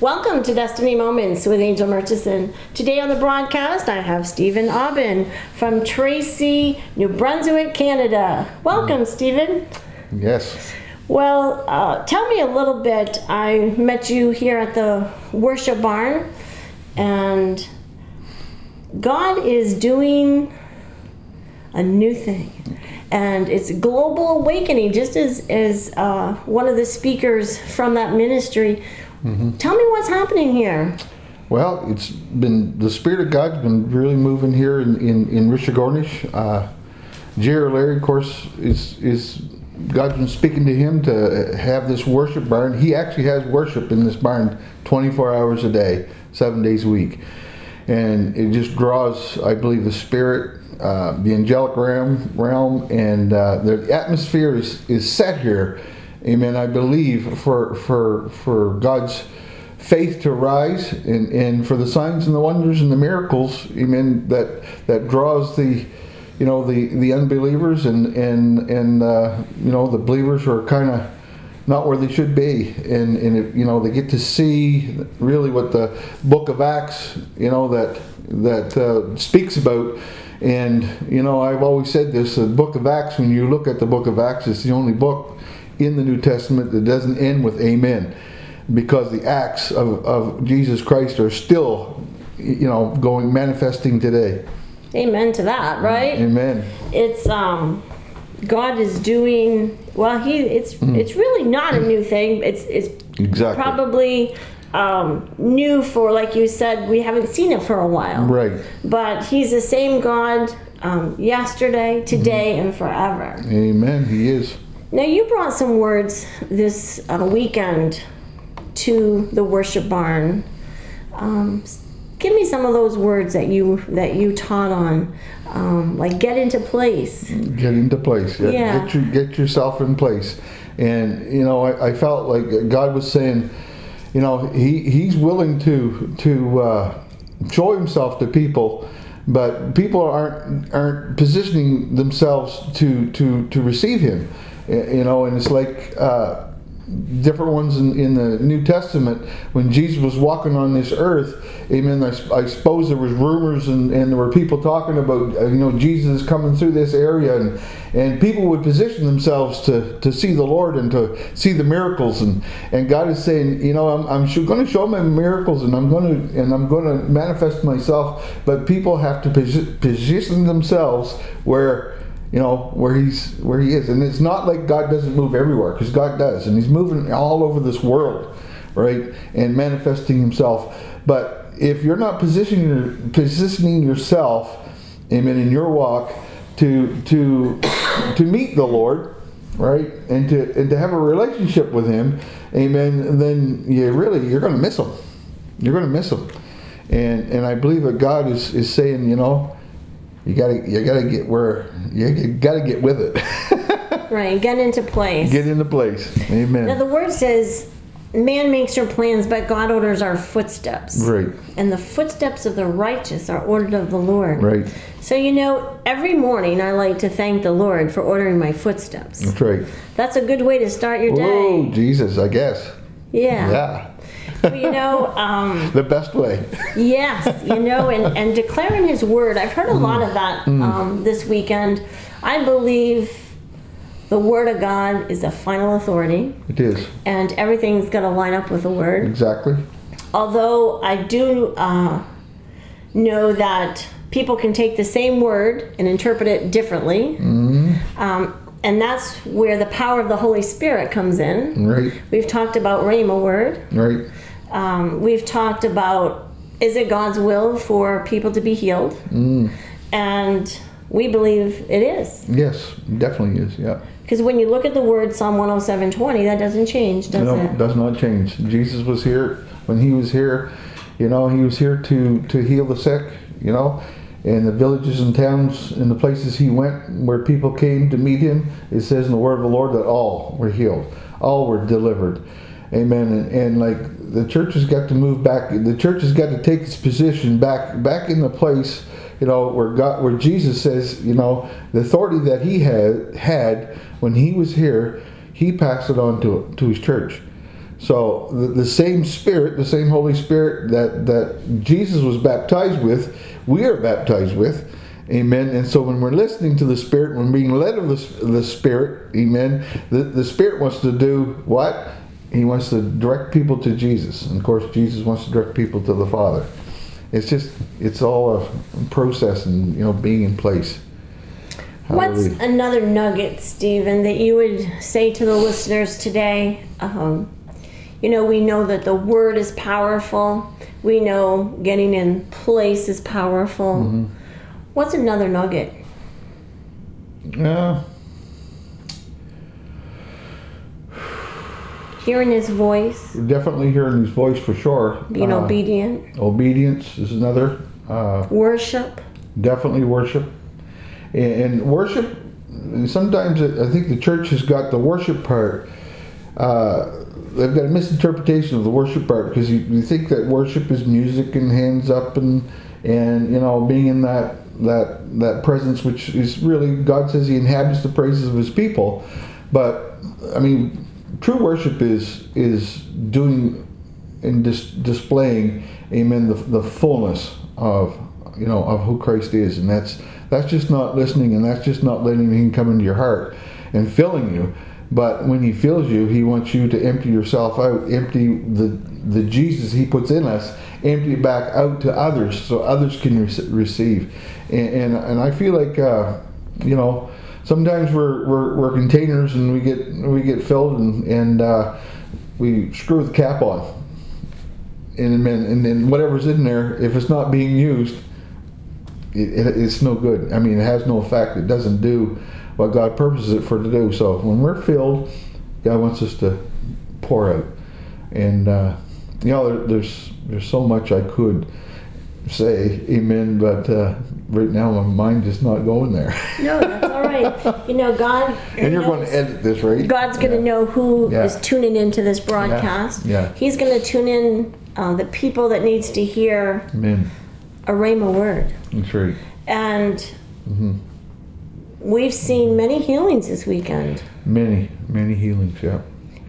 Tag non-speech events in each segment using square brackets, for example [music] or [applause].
Welcome to Destiny Moments with Angel Murchison. Today on the broadcast, I have Stephen Aubin from Tracy, New Brunswick, Canada. Welcome, Stephen. Yes. Well, uh, tell me a little bit. I met you here at the worship barn, and God is doing a new thing. And it's global awakening, just as, as uh, one of the speakers from that ministry. Tell me what's happening here. Well, it's been the Spirit of God's been really moving here in in, in Richagornish. Uh, Jerry Larry, of course, is is God's been speaking to him to have this worship barn. He actually has worship in this barn 24 hours a day, seven days a week, and it just draws, I believe, the Spirit, uh, the angelic realm, realm, and uh, the atmosphere is is set here. Amen. I believe for for for God's faith to rise and, and for the signs and the wonders and the miracles amen that that draws the you know the the unbelievers and and and uh, you know the believers are kind of not where they should be and and if, you know they get to see really what the book of acts you know that that uh, speaks about and you know i've always said this the book of acts when you look at the book of acts it's the only book in the new testament that doesn't end with amen because the acts of, of Jesus Christ are still, you know, going manifesting today. Amen to that, right? Amen. It's um, God is doing well. He it's it's really not a new thing. It's it's Exactly. probably um, new for like you said. We haven't seen it for a while. Right. But He's the same God um, yesterday, today, and forever. Amen. He is. Now you brought some words this uh, weekend to the worship barn. Um, give me some of those words that you that you taught on, um, like get into place. Get into place. Yeah. Yeah. Get, your, get yourself in place. And you know, I, I felt like God was saying, you know, He He's willing to to uh, show Himself to people, but people aren't aren't positioning themselves to to to receive Him. You know, and it's like. Uh, different ones in, in the New Testament when Jesus was walking on this earth. Amen. I suppose there was rumors and, and there were people talking about uh, you know Jesus coming through this area and and people would position themselves to, to see the Lord and to see the miracles and and God is saying you know I'm, I'm going to show my miracles and I'm going to and I'm going to manifest myself but people have to posi- position themselves where you know where he's where he is. And it's not like god doesn't move everywhere because god does. And he's moving all over this world right and manifesting himself. But if you're not positioning positioning yourself amen in your walk to to to meet the lord right and to and to have a relationship with him amen then you really you're going to miss him. You're going to miss him. And and i believe that god is is saying you know you gotta you gotta get where you, gotta get with it [laughs] Right, get into place. get into place Amen. now the word says, "Man makes your plans, but God orders our footsteps." right And the footsteps of the righteous are ordered of the Lord. right So you know, every morning I like to thank the Lord for ordering my footsteps. that's right That's a good way to start your day. oh jesus i guess Yeah. yeah Well, you know, um, [laughs] the best way yes, you know, and, and declaring His word. I've heard a lot of that um, this weekend. I believe the Word of God is the final authority, it is and everything's going to line up with the Word. exactly Although I do uh, know that people can take the same word and interpret it differently. Um, and that's where the power of the Holy Spirit comes in. right We've talked about Rhema word. right Um, we've talked about is it God's will for people to be healed? Mm. And we believe it is. yes definitely is yeah Because when you look at the word Psalm 107.20, that doesn't change, does no it? does not change jesus was here when he was here you know he was here to to heal the sick you know in the villages and towns and the places he went where people came to meet him it says in the word of the lord that all were healed all were delivered. Amen. And, and like the church has got to move back the church has got to take its position back back in the place you know where god where jesus says you know the authority that he had had when he was here he passed it on to to his church. So the, the same Spirit, the same Holy Spirit that that Jesus was baptized with, we are baptized with. Amen. And so when we're listening to the Spirit, when being led of the, the Spirit, amen, the, the Spirit wants to do what? He wants to direct people to Jesus. And of course, Jesus wants to direct people to the Father. It's just, it's all a process and, you know, being in place. What's another nugget, Stephen, that you would say to the listeners today? Um, you know, we know that the word is powerful. We know getting in place is powerful. Mm-hmm. What's another nugget? Yeah. Hearing his voice. Definitely hearing his voice for sure. Being uh, obedient. Obedience is another. Uh, worship. Definitely worship. And, and worship, sometimes I think the church has got the worship part. Uh, they've got a misinterpretation of the worship part because you, you think that worship is music and hands up and and you know being in that that that presence which is really God says he inhabits the praises of his people. But I mean true worship is is doing and dis- displaying amen the, the fullness of you know of who Christ is. And that's that's just not listening and that's just not letting him come into your heart and filling you but when he fills you, he wants you to empty yourself out, empty the the Jesus he puts in us, empty it back out to others, so others can re- receive. And, and, and I feel like uh, you know sometimes we're, we're, we're containers and we get we get filled and and uh, we screw the cap on. And and then whatever's in there, if it's not being used, it, it, it's no good. I mean, it has no effect. It doesn't do what God purposes it for to do. So when we're filled, God wants us to pour out. And uh, you know, there, there's there's so much I could say, Amen. But uh, right now, my mind is not going there. [laughs] no, that's all right. You know, God. And you're going to edit this, right? God's going to yeah. know who yeah. is tuning into this broadcast. Yeah. yeah. He's going to tune in uh, the people that needs to hear Amen. a rhema word. That's right. And. Mm-hmm we've seen many healings this weekend. Many, many healings, yeah.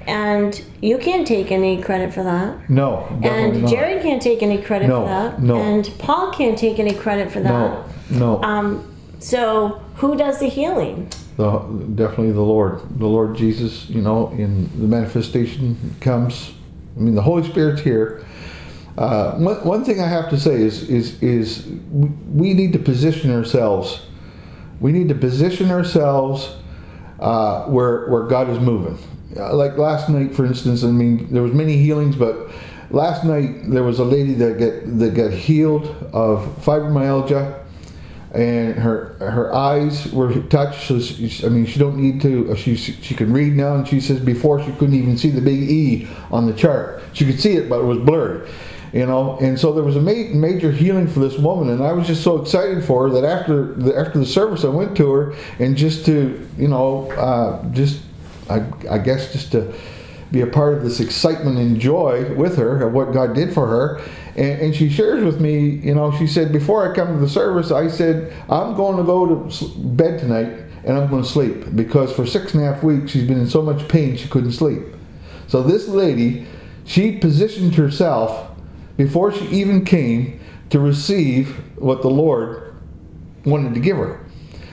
And you can't take any credit for that. No, And Jerry can't take any credit no, for that. No. And Paul can't take any credit for that. No. No. Um, so who does the healing? The, definitely the Lord. The Lord Jesus, you know, in the manifestation comes. I mean, the Holy Spirit's here. Uh, one, one thing I have to say is is is we need to position ourselves we need to position ourselves uh, where where God is moving. Uh, like last night, for instance, I mean, there was many healings, but last night there was a lady that get that got healed of fibromyalgia, and her her eyes were touched. So she, I mean, she don't need to. Uh, she she can read now, and she says before she couldn't even see the big E on the chart. She could see it, but it was blurred you know? And so there was a ma- major healing for this woman and i was just so excited for her that after the after the service i went to her and just to you know uh, just I, I guess just to be a part of this excitement and joy with her of what god did for her. And, and she shares with me you know she said before i come to the service i said i'm going to go to bed tonight and i'm going to sleep because for six and a half weeks she's been in so much pain she couldn't sleep. So this lady she positioned herself before she even came to receive what the Lord wanted to give her.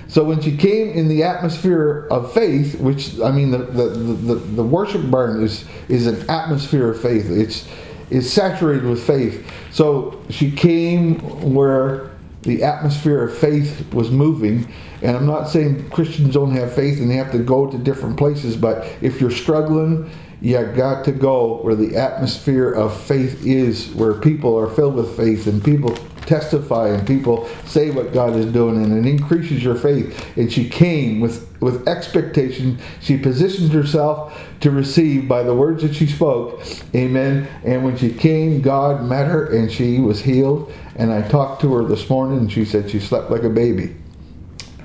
So when she came in the atmosphere of faith, which I mean, the the, the, the worship burn is is an atmosphere of faith. It's is saturated with faith. So she came where the atmosphere of faith was moving. And I'm not saying Christians don't have faith and they have to go to different places, but if you're struggling you got to go where the atmosphere of faith is, where people are filled with faith and people testify and people say what God is doing and it increases your faith. And she came with, with expectation. She positioned herself to receive by the words that she spoke. Amen. And when she came, God met her and she was healed. And I talked to her this morning and she said she slept like a baby.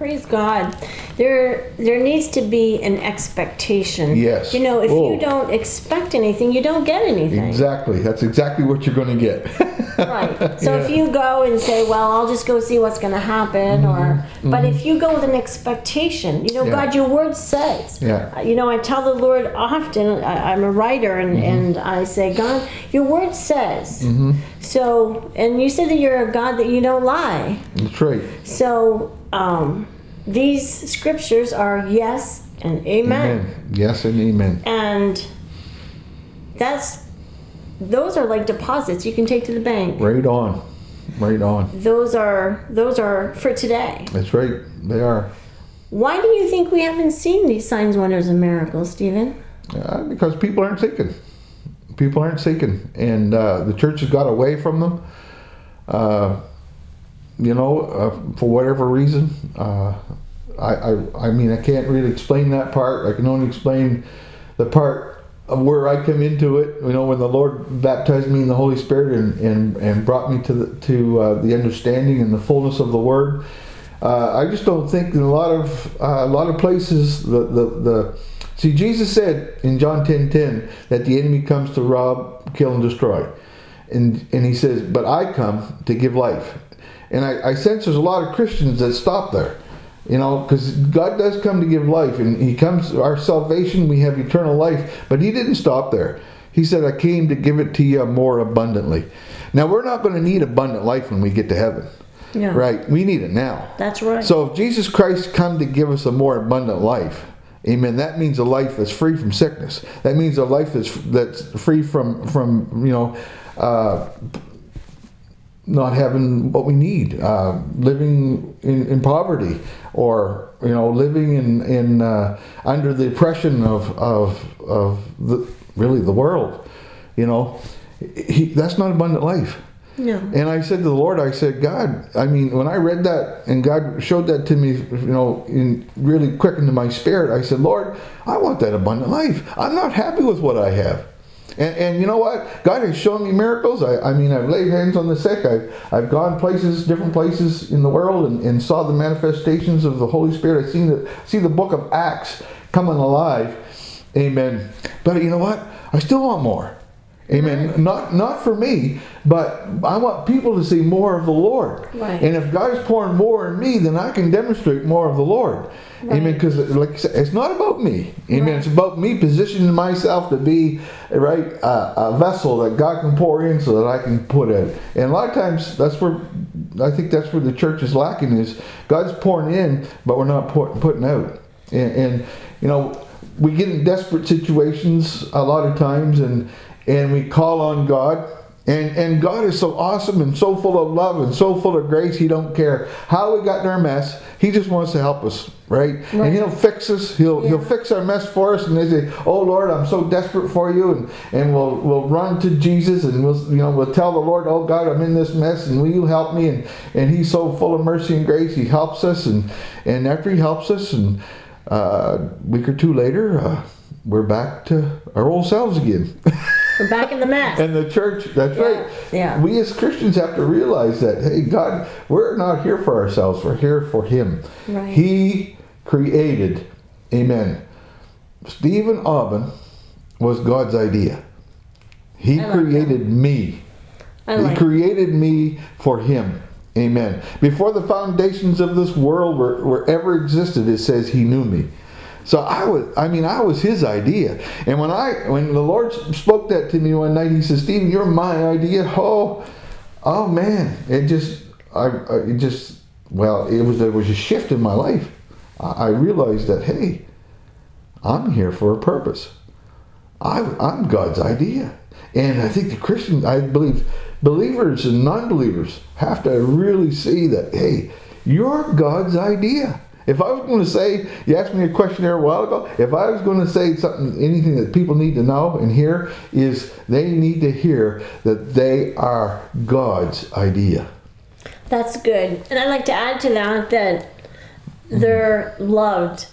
Praise God. There there needs to be an expectation. Yes. You know, if Whoa. you don't expect anything, you don't get anything. Exactly. That's exactly what you're going to get. [laughs] Right. So if you go and say, "Well, I'll just go see what's going to happen," or but if you go with an expectation, you know, Mm-hmm. Yeah. God, your word says. Yeah. Uh, You know, I tell the Lord often. I, I'm a writer, and Mm-hmm. and I say, God, your word says. So, and you said that you're a God that you don't lie. That's right. So um, these scriptures are yes and amen. Amen. Yes and amen. and that's those are like deposits you can take to the bank. Right on. Right on. Those are those are for today. That's right. They are. Why do you think we haven't seen these signs, wonders, and miracles, Stephen? Uh, because people aren't seeking. People aren't seeking, and uh, the church has got away from them. Uh, you know, uh, for whatever reason. I, I, I mean, I can't really explain that part. I can only explain the part of where I come into it. You know, when the Lord baptized me in the Holy Spirit and, and, and brought me to the to uh, the understanding and the fullness of the Word. Uh, I just don't think in a lot of uh, a lot of places the, the the see Jesus said in John ten ten that the enemy comes to rob, kill, and destroy, and and he says, but I come to give life, and I, I sense there's a lot of Christians that stop there, you know, because God does come to give life, and He comes our salvation, we have eternal life, but He didn't stop there. He said, I came to give it to you more abundantly. Now we're not going to need abundant life when we get to heaven. Yeah. Right, we need it now. That's right. So if Jesus Christ come to give us a more abundant life, amen, that means a life that's free from sickness. That means a life that's that's free from from you know uh, not having what we need, uh, living in, in poverty, or you know living in in uh, under the oppression of of of the really the world. You know, he, that's not abundant life. no. And I said to the Lord, I said, God, I mean, when I read that and God showed that to me, you know, in really quick into my spirit, I said, Lord, I want that abundant life. I'm not happy with what I have. And, and you know what? God has shown me miracles. I, I mean, I've laid hands on the sick. I've, I've gone places, different places in the world and, and saw the manifestations of the Holy Spirit. I've seen the, see the book of Acts coming alive. Amen. But you know what? I still want more. Amen. Not not for me, but I want people to see more of the Lord. Right. And if God is pouring more in me, then I can demonstrate more of the Lord. Amen. Because like I said, it's not about me. Amen. Right. It's about me positioning myself to be right uh, a vessel that God can pour in, so that I can put it. And a lot of times, that's where I think that's where the church is lacking is God's pouring in, but we're not pour, putting out. And, and you know, we get in desperate situations a lot of times, and and we call on God. And, and God is so awesome and so full of love and so full of grace. He don't care how we got in our mess. He just wants to help us, right? Right. And He'll fix us. He'll Yeah. He'll fix our mess for us. And they say, "Oh Lord, I'm so desperate for you," and and we'll we'll run to Jesus and we'll you know we'll tell the Lord, "Oh God, I'm in this mess, and will you help me?" And and He's so full of mercy and grace. He helps us, and and after He helps us, and uh, a week or two later, uh, we're back to our old selves again. [laughs] We're back in the mess. And the church, that's Yeah, right. yeah. We as Christians have to realize that, hey, God, we're not here for ourselves, we're here for Him. Right. He created, amen. Stephen Aubin was God's idea. He like created me. I he like created me for Him. Amen. Before the foundations of this world were, were ever existed, it says He knew me. So I was, I mean, I was His idea. And when I, when the Lord spoke that to me one night, He said, "Stephen, you're my idea." Oh, oh man, it just, I, it just, well, it was there was a shift in my life. I, realized that, hey, I'm here for a purpose. I, I'm God's idea. And I think the Christian, I believe, believers and non believers have to really see that, hey, you're God's idea. If I was going to say, you asked me a question there a while ago, if I was going to say something, anything that people need to know and hear, is they need to hear that they are God's idea. That's good. And I'd like to add to that that they're loved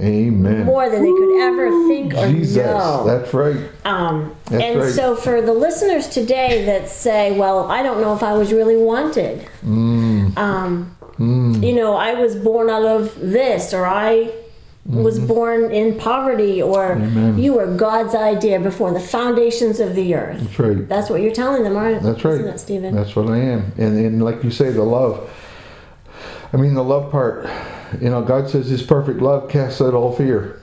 Amen. more than they could ever think or Jesus, know. that's right. Um, That's and right. so, for the listeners today that say, "Well, I don't know if I was really wanted," Mm. um, Mm. you know, I was born out of this, or I was mm-hmm. born in poverty, or Amen. you were God's idea before the foundations of the earth. That's right. That's what you're telling them, aren't you? That's right. Isn't it, Stephen? That's what I am. And, and like you say, the love. I mean, the love part. You know, God says His perfect love casts out all fear.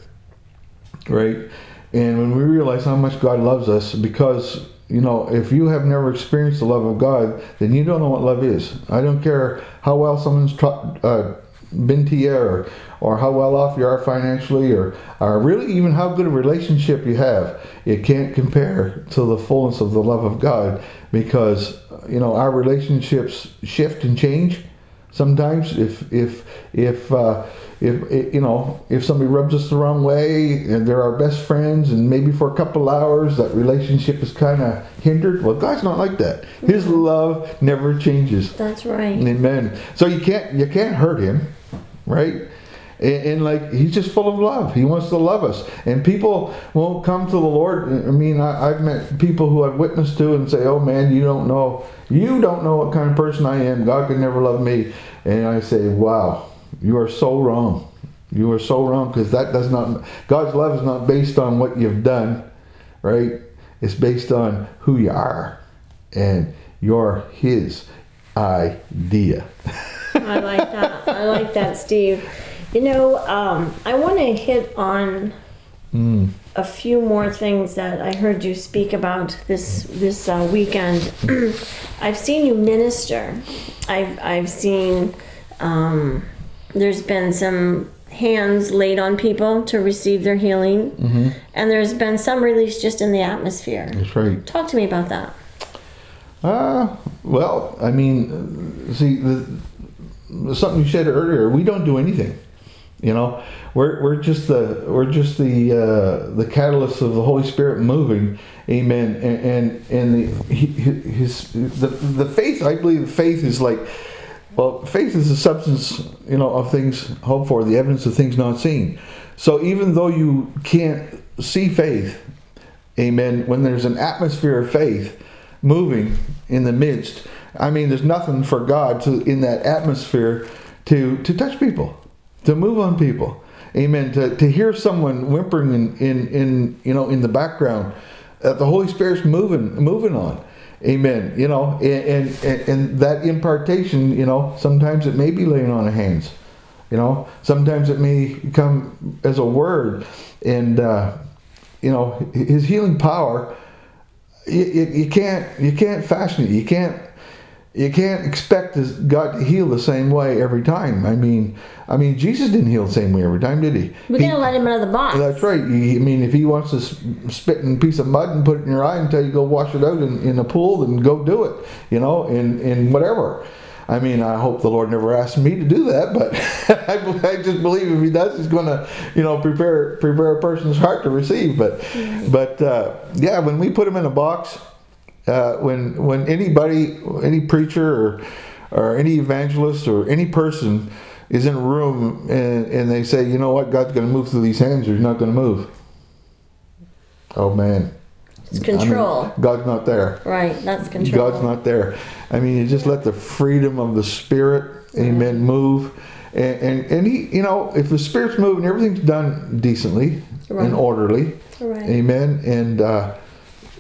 Right? And when we realize how much God loves us, because, you know, if you have never experienced the love of God, then you don't know what love is. I don't care how well someone's tr- uh, been to you or, or how well off you are financially or, or really even how good a relationship you have. It can't compare to the fullness of the love of God because, you know, our relationships shift and change sometimes if if if uh, if you know if somebody rubs us the wrong way and they're our best friends and maybe for a couple hours that relationship is kind of hindered well god's not like that. His love never changes. That's right. amen. So you can't you can't hurt him right and, and like he's just full of love. He wants to love us. And people won't come to the lord. I mean I, i've met people who i've witnessed to and say oh man you don't know. You don't know what kind of person i am. God could never love me. And i say wow you are so wrong. You are so wrong because that does not god's love is not based on what you've done right? It's based on who you are and you're his idea. I like that. I like that, Steve. You know, um, I want to hit on a few more things that I heard you speak about this this uh, weekend. [clears throat] I've seen you minister. I've I've seen um, there's been some hands laid on people to receive their healing, and there's been some release just in the atmosphere. that's right Talk to me about that. Uh, well, I mean, see, the, something you said earlier, we don't do anything. You know, we're, we're just the we're just the uh, the catalyst of the Holy Spirit moving, Amen. And and, and the he- his the the faith. I believe faith is like, well, faith is the substance, you know, of things hoped for, the evidence of things not seen. So even though you can't see faith, Amen. When there's an atmosphere of faith moving in the midst, I mean, there's nothing for God to in that atmosphere to to touch people, to move on people. Amen. To, to hear someone whimpering in, in, in you know in the background, that the Holy Spirit's moving moving on. Amen. You know, and, and and that impartation, you know, sometimes it may be laying on of hands. You know, sometimes it may come as a word, and uh, you know his healing power. You, you, you can't you can't fashion it. You can't you can't expect this God to heal the same way every time. I mean, I mean Jesus didn't heal the same way every time, did he? We He- can't let him out of the box. that's right. You- I mean, if he wants to spit in a piece of mud and put it in your eye and tell you go wash it out in, in a pool, then go do it. You know, in in whatever. I mean, I hope the Lord never asks me to do that, but [laughs] I, I just believe if He does, He's going to, you know, prepare prepare a person's heart to receive. But, but uh, yeah, when we put Him in a box, uh, when when anybody, any preacher or or any evangelist or any person is in a room and, and they say, you know what, God's going to move through these hands, or He's not going to move. Oh man, it's I mean, control. God's not there. right, that's control. God's not there. I mean, you just let the freedom of the Spirit, Amen, move, and, and and he, you know, if the Spirit's moving, everything's done decently Right. and orderly, Right. Amen, and uh,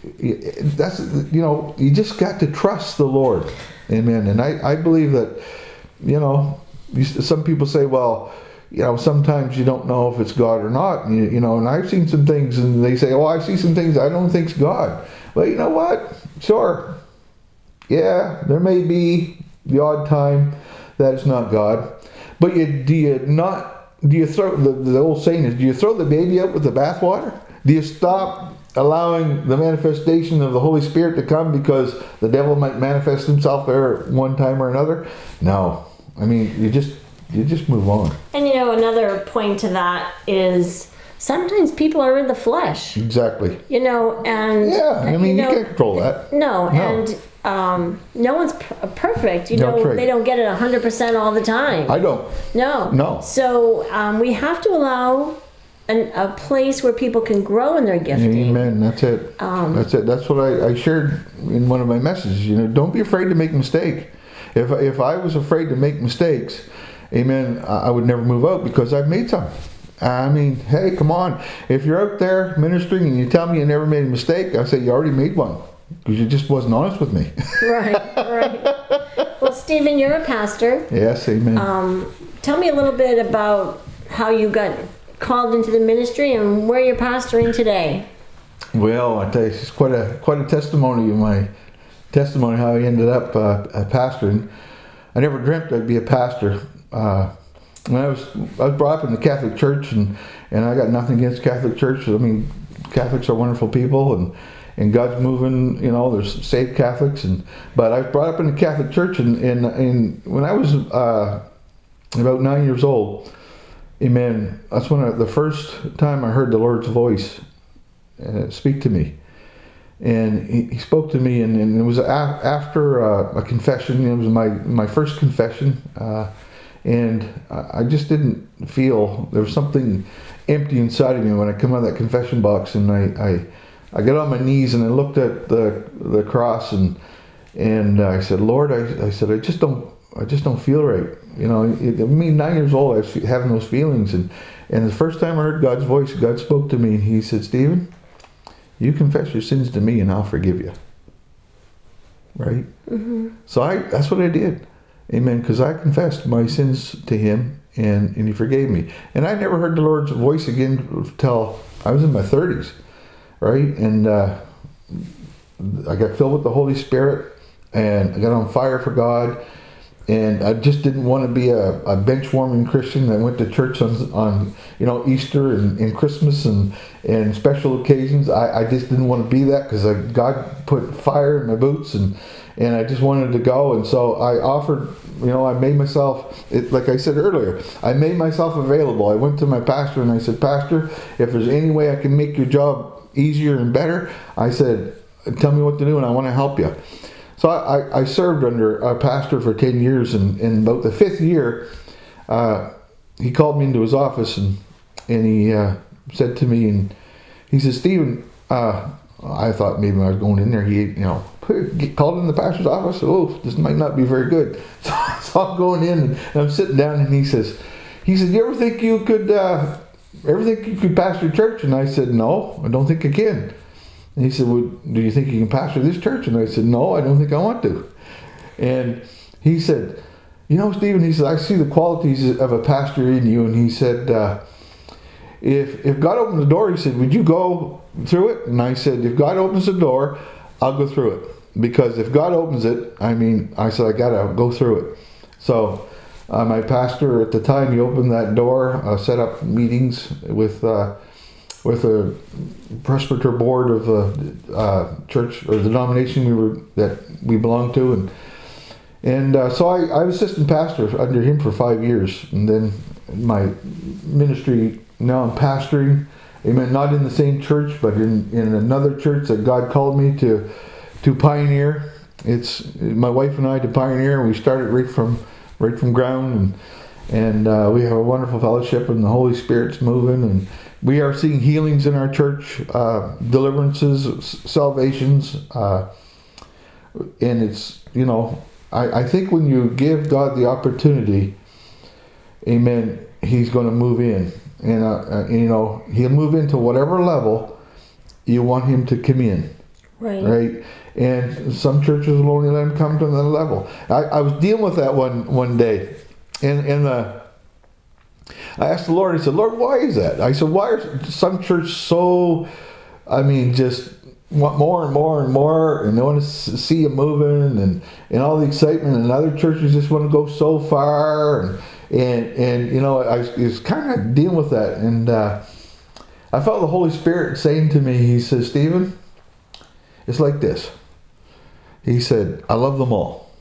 that's you know, you just got to trust the Lord, Amen. And I I believe that, you know, you, some people say, well. You know, sometimes you don't know if it's God or not. You, you know, and I've seen some things, and they say, "Oh, I see some things I don't think's God." Well, you know what? Sure, yeah, there may be the odd time that it's not God, but you do you not do you throw the, the old saying is do you throw the baby out with the bathwater? Do you stop allowing the manifestation of the Holy Spirit to come because the devil might manifest himself there one time or another? No, I mean you just you just move on. And you know, another point to that is sometimes people are in the flesh, Exactly. you know, and Yeah, I mean you, know, can't control that. No, No. and um, no one's per- perfect. You That's know, they don't get it 100% all the time. I don't. no. No. So um, we have to allow an, a place where people can grow in their gifting. Amen. That's it. Um, That's it. That's what I, I shared in one of my messages. You know, don't be afraid to make a mistake. If if I was afraid to make mistakes, Amen, I I would never move out because I've made some. I mean, hey, come on. If you're out there ministering and you tell me you never made a mistake, I say you already made one because you just wasn't honest with me. Right, right. [laughs] Well, Stephen, you're a pastor. yes, Amen. Um, tell me a little bit about how you got called into the ministry and where you're pastoring today. Well, I tell you, it's quite a quite a testimony my testimony how I ended up uh, a pastoring. I never dreamt I'd be a pastor. Uh, when I was I was brought up in the Catholic Church, and and I got nothing against Catholic Church. I mean, Catholics are wonderful people, and and God's moving. You know, there's saved Catholics, and but I was brought up in the Catholic Church, and and, and when I was uh, about nine years old, Amen. That's when I, the first time I heard the Lord's voice uh, speak to me. And he, he spoke to me, and, and it was a, after uh, a confession. It was my, my first confession. Uh, and I, just didn't feel there was something empty inside of me when I come out of that confession box. And I, I, I got on my knees and I looked at the, the cross and, and I said, Lord, I, I said, I just don't, I just don't feel right. You know, it, I mean, nine years old, I was having those feelings. And, and the first time I heard God's voice, God spoke to me and he said, Stephen, you confess your sins to me and I'll forgive you. Right? So I that's what I did. Amen. Because I confessed my sins to him and, and he forgave me. And I never heard the Lord's voice again until I was in my 30s. Right? And uh, I got filled with the Holy Spirit and I got on fire for God. And I just didn't want to be a, a bench warming Christian that went to church on, on you know Easter and, and Christmas and, and special occasions. I, I just didn't want to be that because God put fire in my boots and and I just wanted to go. And so I offered, you know, I made myself, it, like I said earlier, I made myself available. I went to my pastor and I said, Pastor, if there's any way I can make your job easier and better, I said, tell me what to do and I want to help you. So I, I served under a pastor for 10 years, and in about the fifth year, uh, he called me into his office and, and he uh, said to me, and he said, Stephen, uh, I thought maybe I was going in there, he, you know, called in the pastor's office. Oh, this might not be very good. [laughs] So, so I'm going in and I'm sitting down, and he says, he said, you ever think you could, uh, ever think you could pastor church? And I said, no, I don't think I can. And he said, Well, do you think you can pastor this church? And I said, No, I don't think I want to. And he said, You know, Stephen, he said, I see the qualities of a pastor in you. And he said, uh, if, if God opened the door, he said, Would you go through it? And I said, If God opens the door, I'll go through it. Because if God opens it, I mean, I said, I got to go through it. So, uh, my pastor at the time, he opened that door, uh, set up meetings with. With a presbyter board of the uh, church or the denomination we were that we belonged to, and and uh, so I, I was assistant pastor under him for five years, and then my ministry now I'm pastoring. Amen. Not in the same church, but in, in another church that God called me to to pioneer. It's my wife and I to pioneer, and we started right from right from ground, and and uh, we have a wonderful fellowship, and the Holy Spirit's moving, and we are seeing healings in our church, uh, deliverances, salvations, uh, and it's you know I, I think when you give God the opportunity, Amen, He's going to move in, and, uh, uh, you know He'll move into whatever level you want Him to come in, Right. right? And some churches will only let Him come to that level. I, I was dealing with that one one day, and and the. I asked the Lord, I said, Lord, why is that? I said, why are some churches so, I mean, just want more and more and more, and they want to see you moving and, and all the excitement, and other churches just want to go so far, and, and, and you know, I was, kind of dealing with that, and uh, I felt the Holy Spirit saying to me, He says, Stephen, it's like this. He said, I love them all.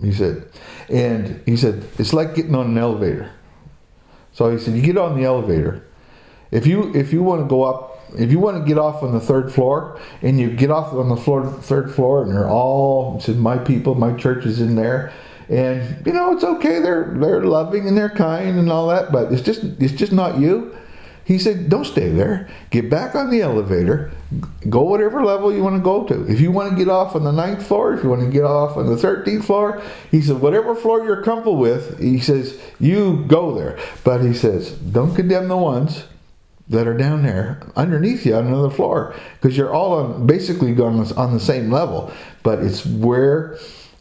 He said, and he said, it's like getting on an elevator. So he said, you get on the elevator. If you if you want to go up, if you want to get off on the third floor, and you get off on the floor, third floor, and they're all said, my people, my church is in there, and you know it's okay. They're they're loving and they're kind and all that, but it's just it's just not you. He said, don't stay there. Get back on the elevator. Go whatever level you want to go to. If you want to get off on the ninth floor, if you want to get off on the 13th floor, he said, whatever floor you're comfortable with, he says, you go there. But he says, don't condemn the ones that are down there underneath you on another floor because you're all on basically going on the same level. But it's where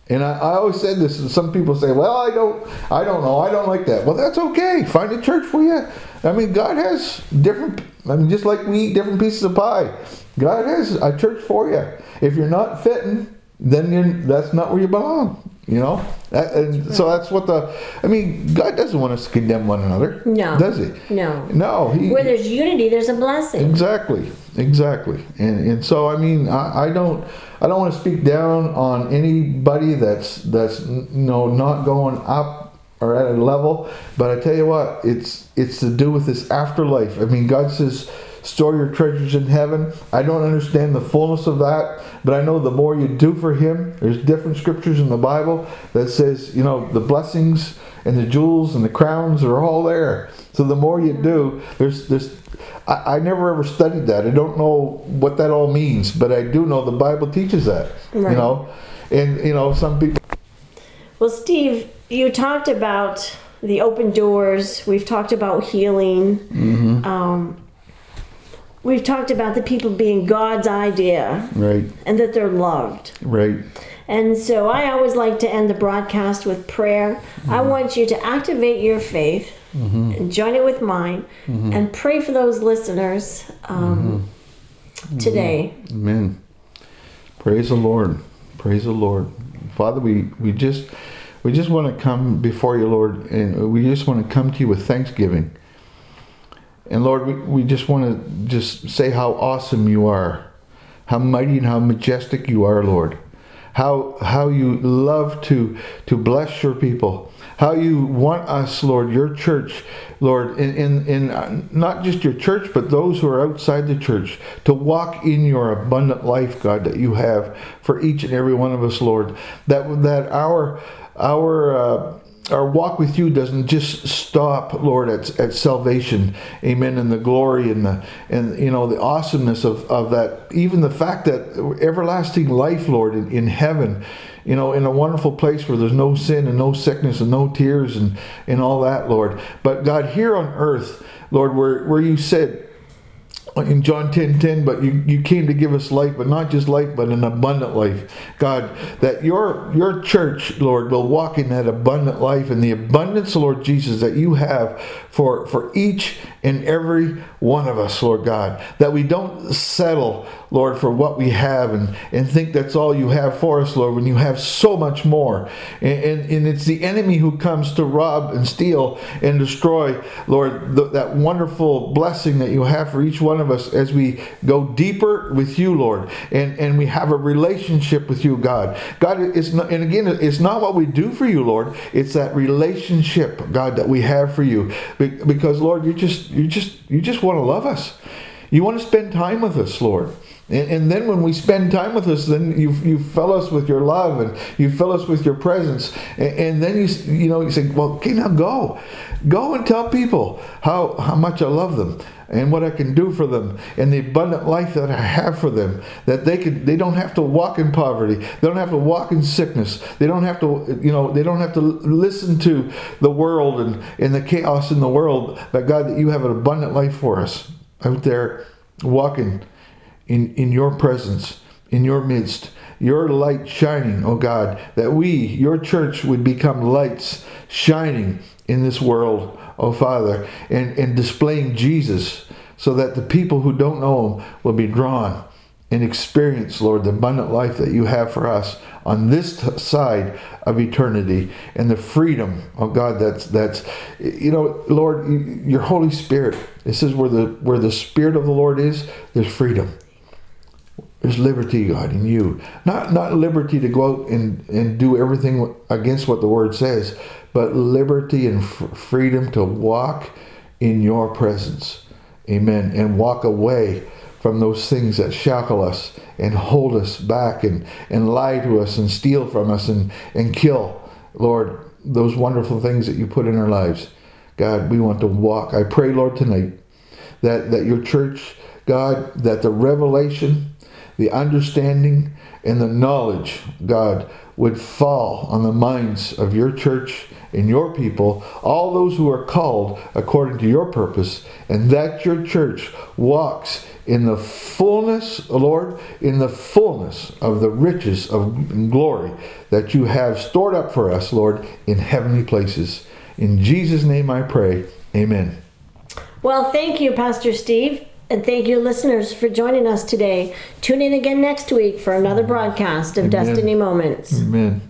and I, I, always said this, and some people say, "Well, I don't, I don't know, I don't like that." Well, that's okay. Find a church for you. I mean, God has different. I mean, just like we eat different pieces of pie, God has a church for you. If you're not fitting, then that's not where you belong. You know, that, and so that's what the. I mean, God doesn't want us to condemn one another. No. Does He? No. No. He, Where there's unity, there's a blessing. Exactly. Exactly. And and so I mean, I, I don't. I don't want to speak down on anybody that's that's you know not going up or at a level, but I tell you what, it's it's to do with this afterlife. I mean, God says, "Store your treasures in heaven." I don't understand the fullness of that, but I know the more you do for Him. There's different scriptures in the Bible that says, you know, the blessings and the jewels and the crowns are all there. So the more you do, there's there's I, I, never ever studied that. I don't know what that all means, but I do know the Bible teaches that. Right. You know, and you know some people. Well, Steve, you talked about the open doors. We've talked about healing. Mm-hmm. Um, we've talked about the people being God's idea, right, and that they're loved, right. And so I always like to end the broadcast with prayer. Mm-hmm. I want you to activate your faith mm-hmm. and join it with mine mm-hmm. and pray for those listeners um, mm-hmm. today. Amen. Praise the Lord. Praise the Lord. Father, we, we just we just want to come before you, Lord, and we just want to come to you with thanksgiving. And Lord, we, we just want to just say how awesome you are, how mighty and how majestic you are, Lord. How how you love to to bless your people. How you want us lord your church lord in, in in uh, not just your church but those who are outside the church to walk in your abundant life god that you have for each and every one of us lord. That that our our uh, our walk with you doesn't just stop, Lord, at, at salvation, Amen, and the glory and the and you know the awesomeness of, of that, even the fact that everlasting life, Lord, in, in heaven, you know, in a wonderful place where there's no sin and no sickness and no tears and, and all that, Lord. But God, here on earth, Lord, where, where you said, in John 10 10, but you, you came to give us life, but not just life, but an abundant life. God, that your your church, Lord, will walk in that abundant life and the abundance, Lord Jesus, that you have for, for each and every one of us, Lord God. That we don't settle, Lord, for what we have and, and think that's all you have for us, Lord, when you have so much more. And, and, and it's the enemy who comes to rob and steal and destroy, Lord, that wonderful blessing that you have for each one of us as we go deeper with you, Lord, and, and we have a relationship with you, God. God, it's not, and again, it's not what we do for you, Lord, it's that relationship, God, that we have for you. Because, Lord, you're just, you just, you just want to love us. You want to spend time with us, Lord. And, and, then when we spend time with us, then you, you fill us with your love and you fill us with your presence. And, and, then you you know you say, well, okay, now go, go and tell people how how much I love them and what I can do for them and the abundant life that I have for them. That they can they don't have to walk in poverty. They don't have to walk in sickness. They don't have to you know they don't have to listen to the world and, and the chaos in the world. But God, that you have an abundant life for us out there walking in, in your presence, in your midst, your light shining, oh God, that we, your church, would become lights shining in this world, oh Father, and, and displaying Jesus so that the people who don't know him will be drawn and experience, Lord, the abundant life that you have for us on this side of eternity and the freedom, oh God, that's that's you know, Lord, your Holy Spirit. this is where the where the Spirit of the Lord is, there's freedom. There's liberty, God, in you. Not not liberty to go out and, and do everything against what the word says, but liberty and f- freedom to walk in your presence. Amen. And walk away from those things that shackle us and hold us back and, and lie to us and steal from us and, and kill, Lord, those wonderful things that you put in our lives. God, we want to walk. I pray, Lord, tonight that, that your church, God, that the revelation, the understanding, and the knowledge, God, would fall on the minds of your church and your people, all those who are called according to your purpose, and that your church walks in the fullness, Lord, in the fullness of the riches of glory that you have stored up for us, Lord, in heavenly places. In Jesus' name I pray. Amen. Well, thank you, Pastor Steve. And thank you, listeners, for joining us today. Tune in again next week for another broadcast of Amen. Destiny Moments. Amen.